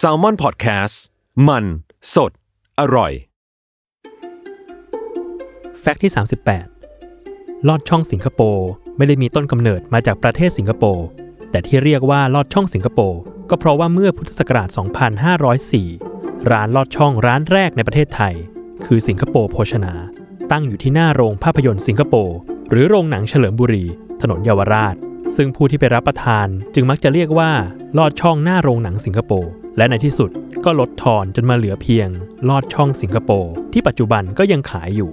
s a l ม o n PODCAST มัน สด อร่อย แฟกต์ที่ 38 ลอดช่องสิงคโปร์ไม่ได้มีต้นกำเนิดมาจากประเทศสิงคโปร์ แต่ที่เรียกว่าลอดช่องสิงคโปร์ ก็เพราะว่าเมื่อพุทธศักราช 2504 ร้านลอดช่องร้านแรกในประเทศไทย คือสิงคโปร์โภชนา ตั้งอยู่ที่หน้าโรงภาพยนตร์สิงคโปร์ หรือโรงหนังเฉลิมบุรี ถนนเยาวราช ซึ่งผู้ที่ไปรับประทานจึงมักจะเรียกว่า ลอดช่องหน้าโรงหนังสิงคโปร์ และในที่สุดก็ลดทอนจนมาเหลือเพียง ลอดช่องสิงคโปร์ที่ปัจจุบันก็ยังขายอยู่